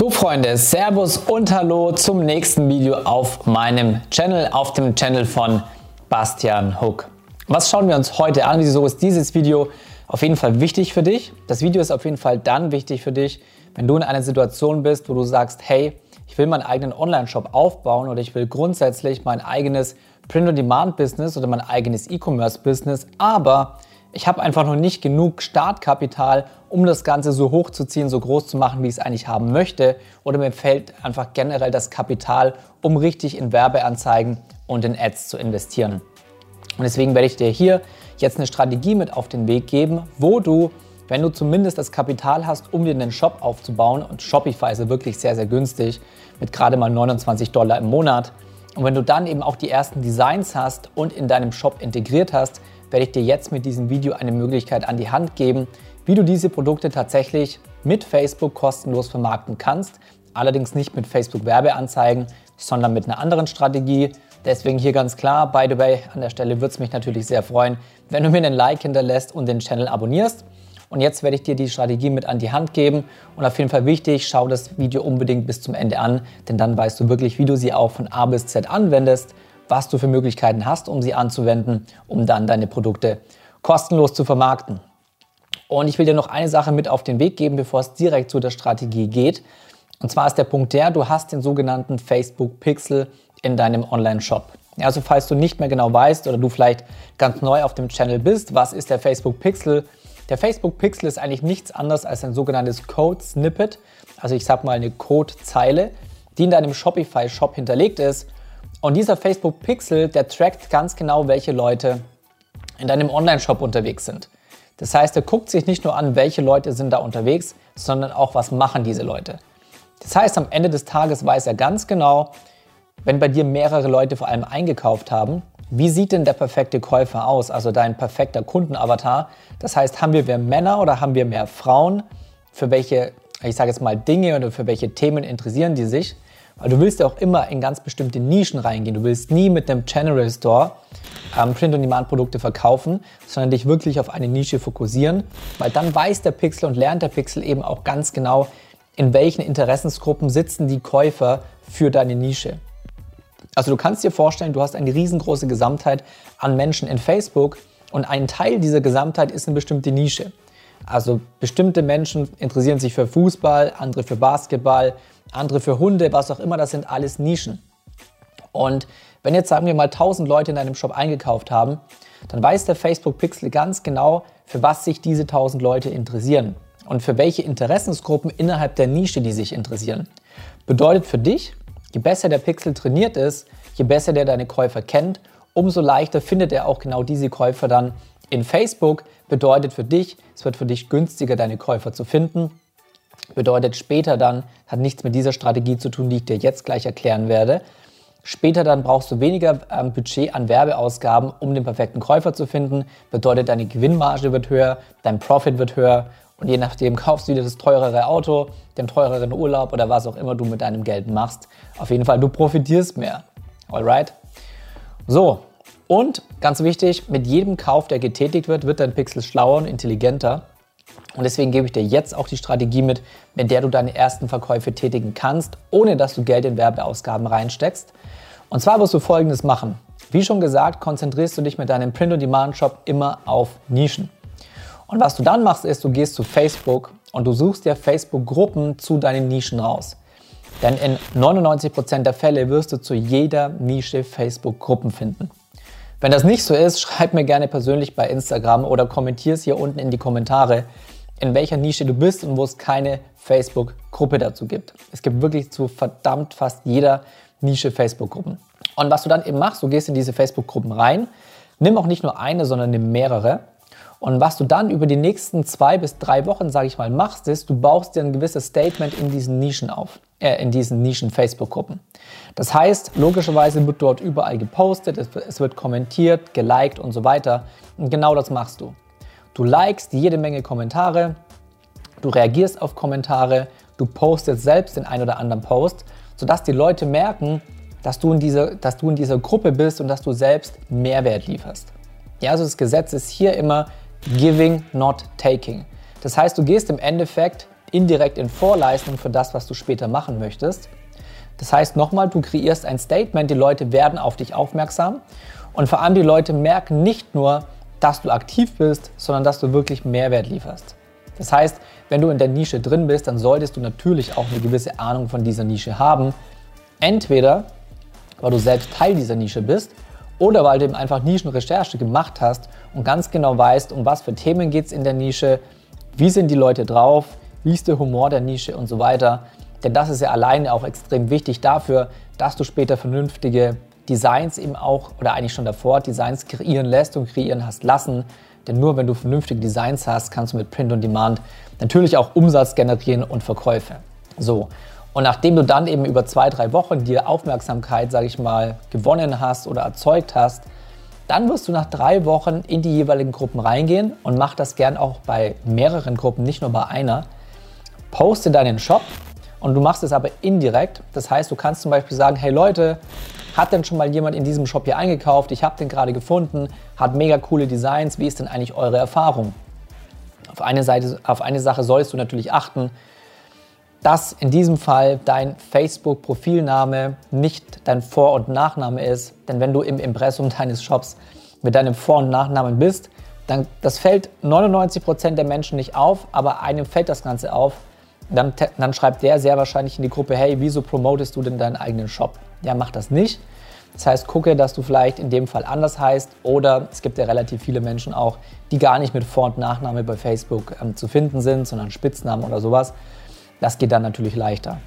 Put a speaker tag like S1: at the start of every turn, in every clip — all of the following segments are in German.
S1: So Freunde, Servus und Hallo zum nächsten Video auf meinem Channel, auf dem Channel von Bastian Hook. Was schauen wir uns heute an? Wieso ist dieses Video auf jeden Fall wichtig für dich? Das Video ist auf jeden Fall dann wichtig für dich, wenn du in einer Situation bist, wo du sagst, hey, ich will meinen eigenen Online-Shop aufbauen oder ich will grundsätzlich mein eigenes Print-on-Demand-Business oder mein eigenes E-Commerce-Business, aber ich habe einfach noch nicht genug Startkapital, um das Ganze so hoch zu ziehen, so groß zu machen, wie ich es eigentlich haben möchte. Oder mir fehlt einfach generell das Kapital, um richtig in Werbeanzeigen und in Ads zu investieren. Und deswegen werde ich dir hier jetzt eine Strategie mit auf den Weg geben, wo du, wenn du zumindest das Kapital hast, um dir einen Shop aufzubauen, und Shopify ist wirklich sehr, sehr günstig, mit gerade mal 29 Dollar im Monat, und wenn du dann eben auch die ersten Designs hast und in deinem Shop integriert hast, werde ich dir jetzt mit diesem Video eine Möglichkeit an die Hand geben, wie du diese Produkte tatsächlich mit Facebook kostenlos vermarkten kannst. Allerdings nicht mit Facebook Werbeanzeigen, sondern mit einer anderen Strategie. Deswegen hier ganz klar, by the way, an der Stelle würde es mich natürlich sehr freuen, wenn du mir einen Like hinterlässt und den Channel abonnierst. Und jetzt werde ich dir die Strategie mit an die Hand geben. Und auf jeden Fall wichtig, schau das Video unbedingt bis zum Ende an, denn dann weißt du wirklich, wie du sie auch von A bis Z anwendest was du für Möglichkeiten hast, um sie anzuwenden, um dann deine Produkte kostenlos zu vermarkten. Und ich will dir noch eine Sache mit auf den Weg geben, bevor es direkt zu der Strategie geht. Und zwar ist der Punkt der, du hast den sogenannten Facebook Pixel in deinem Online-Shop. Also falls du nicht mehr genau weißt oder du vielleicht ganz neu auf dem Channel bist, was ist der Facebook Pixel? Der Facebook Pixel ist eigentlich nichts anderes als ein sogenanntes Code Snippet, also ich sag mal eine Codezeile, die in deinem Shopify Shop hinterlegt ist und dieser Facebook Pixel, der trackt ganz genau, welche Leute in deinem Online-Shop unterwegs sind. Das heißt, er guckt sich nicht nur an, welche Leute sind da unterwegs, sondern auch, was machen diese Leute. Das heißt, am Ende des Tages weiß er ganz genau, wenn bei dir mehrere Leute vor allem eingekauft haben, wie sieht denn der perfekte Käufer aus, also dein perfekter Kundenavatar? Das heißt, haben wir mehr Männer oder haben wir mehr Frauen? Für welche, ich sage jetzt mal, Dinge oder für welche Themen interessieren die sich? Weil du willst ja auch immer in ganz bestimmte Nischen reingehen. Du willst nie mit dem General Store ähm, Print-on-Demand-Produkte verkaufen, sondern dich wirklich auf eine Nische fokussieren, weil dann weiß der Pixel und lernt der Pixel eben auch ganz genau, in welchen Interessensgruppen sitzen die Käufer für deine Nische. Also du kannst dir vorstellen, du hast eine riesengroße Gesamtheit an Menschen in Facebook und ein Teil dieser Gesamtheit ist eine bestimmte Nische. Also bestimmte Menschen interessieren sich für Fußball, andere für Basketball, andere für Hunde, was auch immer, das sind alles Nischen. Und wenn jetzt sagen wir mal 1000 Leute in deinem Shop eingekauft haben, dann weiß der Facebook Pixel ganz genau, für was sich diese 1000 Leute interessieren und für welche Interessensgruppen innerhalb der Nische die sich interessieren. Bedeutet für dich, je besser der Pixel trainiert ist, je besser der deine Käufer kennt, umso leichter findet er auch genau diese Käufer dann in Facebook. Bedeutet für dich, es wird für dich günstiger, deine Käufer zu finden Bedeutet später dann, hat nichts mit dieser Strategie zu tun, die ich dir jetzt gleich erklären werde. Später dann brauchst du weniger ähm, Budget an Werbeausgaben, um den perfekten Käufer zu finden. Bedeutet, deine Gewinnmarge wird höher, dein Profit wird höher und je nachdem kaufst du dir das teurere Auto, den teureren Urlaub oder was auch immer du mit deinem Geld machst. Auf jeden Fall, du profitierst mehr. Alright? So, und ganz wichtig, mit jedem Kauf, der getätigt wird, wird dein Pixel schlauer und intelligenter. Und deswegen gebe ich dir jetzt auch die Strategie mit, mit der du deine ersten Verkäufe tätigen kannst, ohne dass du Geld in Werbeausgaben reinsteckst. Und zwar wirst du folgendes machen. Wie schon gesagt, konzentrierst du dich mit deinem Print-on-Demand-Shop immer auf Nischen. Und was du dann machst, ist, du gehst zu Facebook und du suchst dir Facebook-Gruppen zu deinen Nischen raus. Denn in 99% der Fälle wirst du zu jeder Nische Facebook-Gruppen finden. Wenn das nicht so ist, schreib mir gerne persönlich bei Instagram oder kommentier es hier unten in die Kommentare, in welcher Nische du bist und wo es keine Facebook-Gruppe dazu gibt. Es gibt wirklich zu verdammt fast jeder Nische Facebook-Gruppen. Und was du dann eben machst, du gehst in diese Facebook-Gruppen rein, nimm auch nicht nur eine, sondern nimm mehrere. Und was du dann über die nächsten zwei bis drei Wochen, sage ich mal, machst, ist, du baust dir ein gewisses Statement in diesen Nischen auf, äh, in diesen Nischen-Facebook-Gruppen. Das heißt, logischerweise wird dort überall gepostet, es wird kommentiert, geliked und so weiter. Und genau das machst du. Du likest jede Menge Kommentare, du reagierst auf Kommentare, du postest selbst den ein oder anderen Post, sodass die Leute merken, dass du, in dieser, dass du in dieser Gruppe bist und dass du selbst Mehrwert lieferst. Ja, also das Gesetz ist hier immer giving, not taking. Das heißt, du gehst im Endeffekt indirekt in Vorleistung für das, was du später machen möchtest. Das heißt nochmal, du kreierst ein Statement, die Leute werden auf dich aufmerksam und vor allem die Leute merken nicht nur, dass du aktiv bist, sondern dass du wirklich Mehrwert lieferst. Das heißt, wenn du in der Nische drin bist, dann solltest du natürlich auch eine gewisse Ahnung von dieser Nische haben. Entweder, weil du selbst Teil dieser Nische bist oder weil du eben einfach Nischenrecherche gemacht hast und ganz genau weißt, um was für Themen geht es in der Nische, wie sind die Leute drauf, wie ist der Humor der Nische und so weiter. Denn das ist ja alleine auch extrem wichtig dafür, dass du später vernünftige Designs eben auch oder eigentlich schon davor Designs kreieren lässt und kreieren hast lassen. Denn nur wenn du vernünftige Designs hast, kannst du mit Print on Demand natürlich auch Umsatz generieren und Verkäufe. So. Und nachdem du dann eben über zwei, drei Wochen die Aufmerksamkeit, sage ich mal, gewonnen hast oder erzeugt hast, dann wirst du nach drei Wochen in die jeweiligen Gruppen reingehen und mach das gern auch bei mehreren Gruppen, nicht nur bei einer. Poste deinen Shop und du machst es aber indirekt. Das heißt, du kannst zum Beispiel sagen, hey Leute, hat denn schon mal jemand in diesem Shop hier eingekauft? Ich habe den gerade gefunden, hat mega coole Designs. Wie ist denn eigentlich eure Erfahrung? Auf eine, Seite, auf eine Sache solltest du natürlich achten, dass in diesem Fall dein Facebook-Profilname nicht dein Vor- und Nachname ist. Denn wenn du im Impressum deines Shops mit deinem Vor- und Nachnamen bist, dann das fällt 99% der Menschen nicht auf, aber einem fällt das Ganze auf dann, dann schreibt der sehr wahrscheinlich in die Gruppe, hey, wieso promotest du denn deinen eigenen Shop? Ja, mach das nicht. Das heißt, gucke, dass du vielleicht in dem Fall anders heißt oder es gibt ja relativ viele Menschen auch, die gar nicht mit Vor- und Nachname bei Facebook ähm, zu finden sind, sondern Spitznamen oder sowas. Das geht dann natürlich leichter.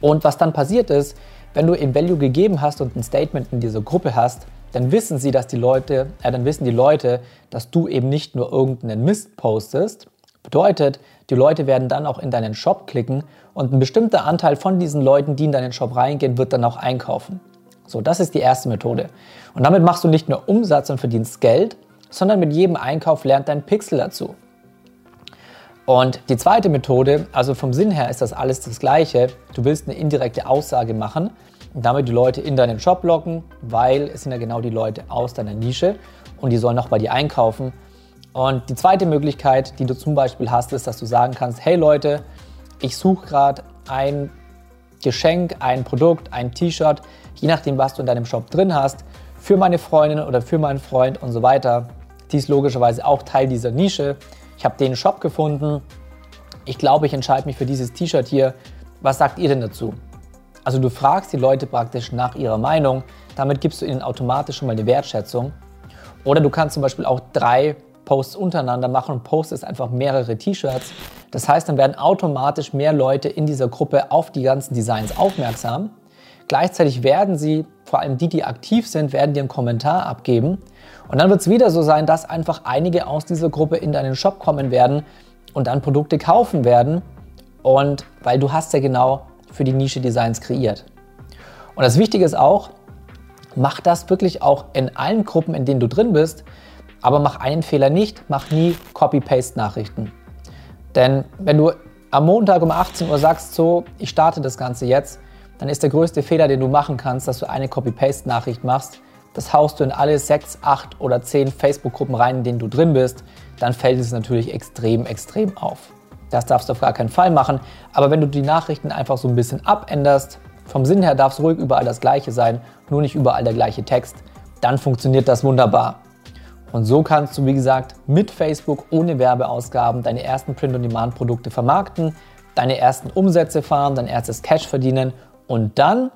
S1: Und was dann passiert ist, wenn du im Value gegeben hast und ein Statement in dieser Gruppe hast, dann wissen sie, dass die Leute, äh, dann wissen die Leute, dass du eben nicht nur irgendeinen Mist postest, Bedeutet, die Leute werden dann auch in deinen Shop klicken und ein bestimmter Anteil von diesen Leuten, die in deinen Shop reingehen, wird dann auch einkaufen. So, das ist die erste Methode. Und damit machst du nicht nur Umsatz und verdienst Geld, sondern mit jedem Einkauf lernt dein Pixel dazu. Und die zweite Methode, also vom Sinn her ist das alles das Gleiche. Du willst eine indirekte Aussage machen und damit die Leute in deinen Shop locken, weil es sind ja genau die Leute aus deiner Nische und die sollen auch bei dir einkaufen. Und die zweite Möglichkeit, die du zum Beispiel hast, ist, dass du sagen kannst, hey Leute, ich suche gerade ein Geschenk, ein Produkt, ein T-Shirt, je nachdem, was du in deinem Shop drin hast, für meine Freundin oder für meinen Freund und so weiter. Die ist logischerweise auch Teil dieser Nische. Ich habe den Shop gefunden. Ich glaube, ich entscheide mich für dieses T-Shirt hier. Was sagt ihr denn dazu? Also du fragst die Leute praktisch nach ihrer Meinung. Damit gibst du ihnen automatisch schon mal eine Wertschätzung. Oder du kannst zum Beispiel auch drei Posts untereinander machen und postest einfach mehrere T-Shirts. Das heißt, dann werden automatisch mehr Leute in dieser Gruppe auf die ganzen Designs aufmerksam. Gleichzeitig werden sie, vor allem die, die aktiv sind, werden dir einen Kommentar abgeben. Und dann wird es wieder so sein, dass einfach einige aus dieser Gruppe in deinen Shop kommen werden und dann Produkte kaufen werden. Und weil du hast ja genau für die Nische Designs kreiert. Und das Wichtige ist auch, mach das wirklich auch in allen Gruppen, in denen du drin bist. Aber mach einen Fehler nicht, mach nie Copy-Paste-Nachrichten. Denn wenn du am Montag um 18 Uhr sagst, so, ich starte das Ganze jetzt, dann ist der größte Fehler, den du machen kannst, dass du eine Copy-Paste-Nachricht machst. Das haust du in alle sechs, acht oder zehn Facebook-Gruppen rein, in denen du drin bist. Dann fällt es natürlich extrem, extrem auf. Das darfst du auf gar keinen Fall machen. Aber wenn du die Nachrichten einfach so ein bisschen abänderst, vom Sinn her darf es ruhig überall das Gleiche sein, nur nicht überall der gleiche Text, dann funktioniert das wunderbar. Und so kannst du, wie gesagt, mit Facebook ohne Werbeausgaben deine ersten Print-on-Demand-Produkte vermarkten, deine ersten Umsätze fahren, dein erstes Cash verdienen und dann,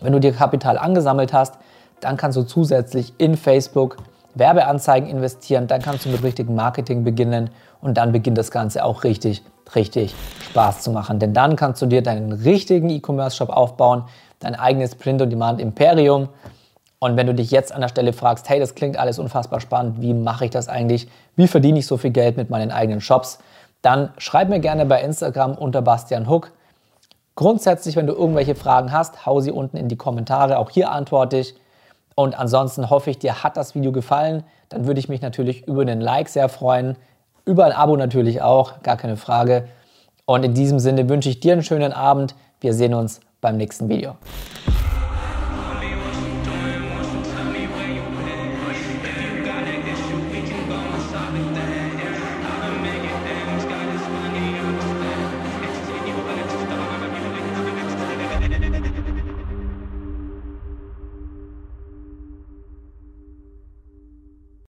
S1: wenn du dir Kapital angesammelt hast, dann kannst du zusätzlich in Facebook Werbeanzeigen investieren, dann kannst du mit richtigem Marketing beginnen und dann beginnt das Ganze auch richtig, richtig Spaß zu machen. Denn dann kannst du dir deinen richtigen E-Commerce-Shop aufbauen, dein eigenes Print-on-Demand-Imperium und wenn du dich jetzt an der Stelle fragst, hey, das klingt alles unfassbar spannend, wie mache ich das eigentlich? Wie verdiene ich so viel Geld mit meinen eigenen Shops? Dann schreib mir gerne bei Instagram unter Bastian Hook. Grundsätzlich, wenn du irgendwelche Fragen hast, hau sie unten in die Kommentare. Auch hier antworte ich. Und ansonsten hoffe ich, dir hat das Video gefallen. Dann würde ich mich natürlich über einen Like sehr freuen. Über ein Abo natürlich auch, gar keine Frage. Und in diesem Sinne wünsche ich dir einen schönen Abend. Wir sehen uns beim nächsten Video.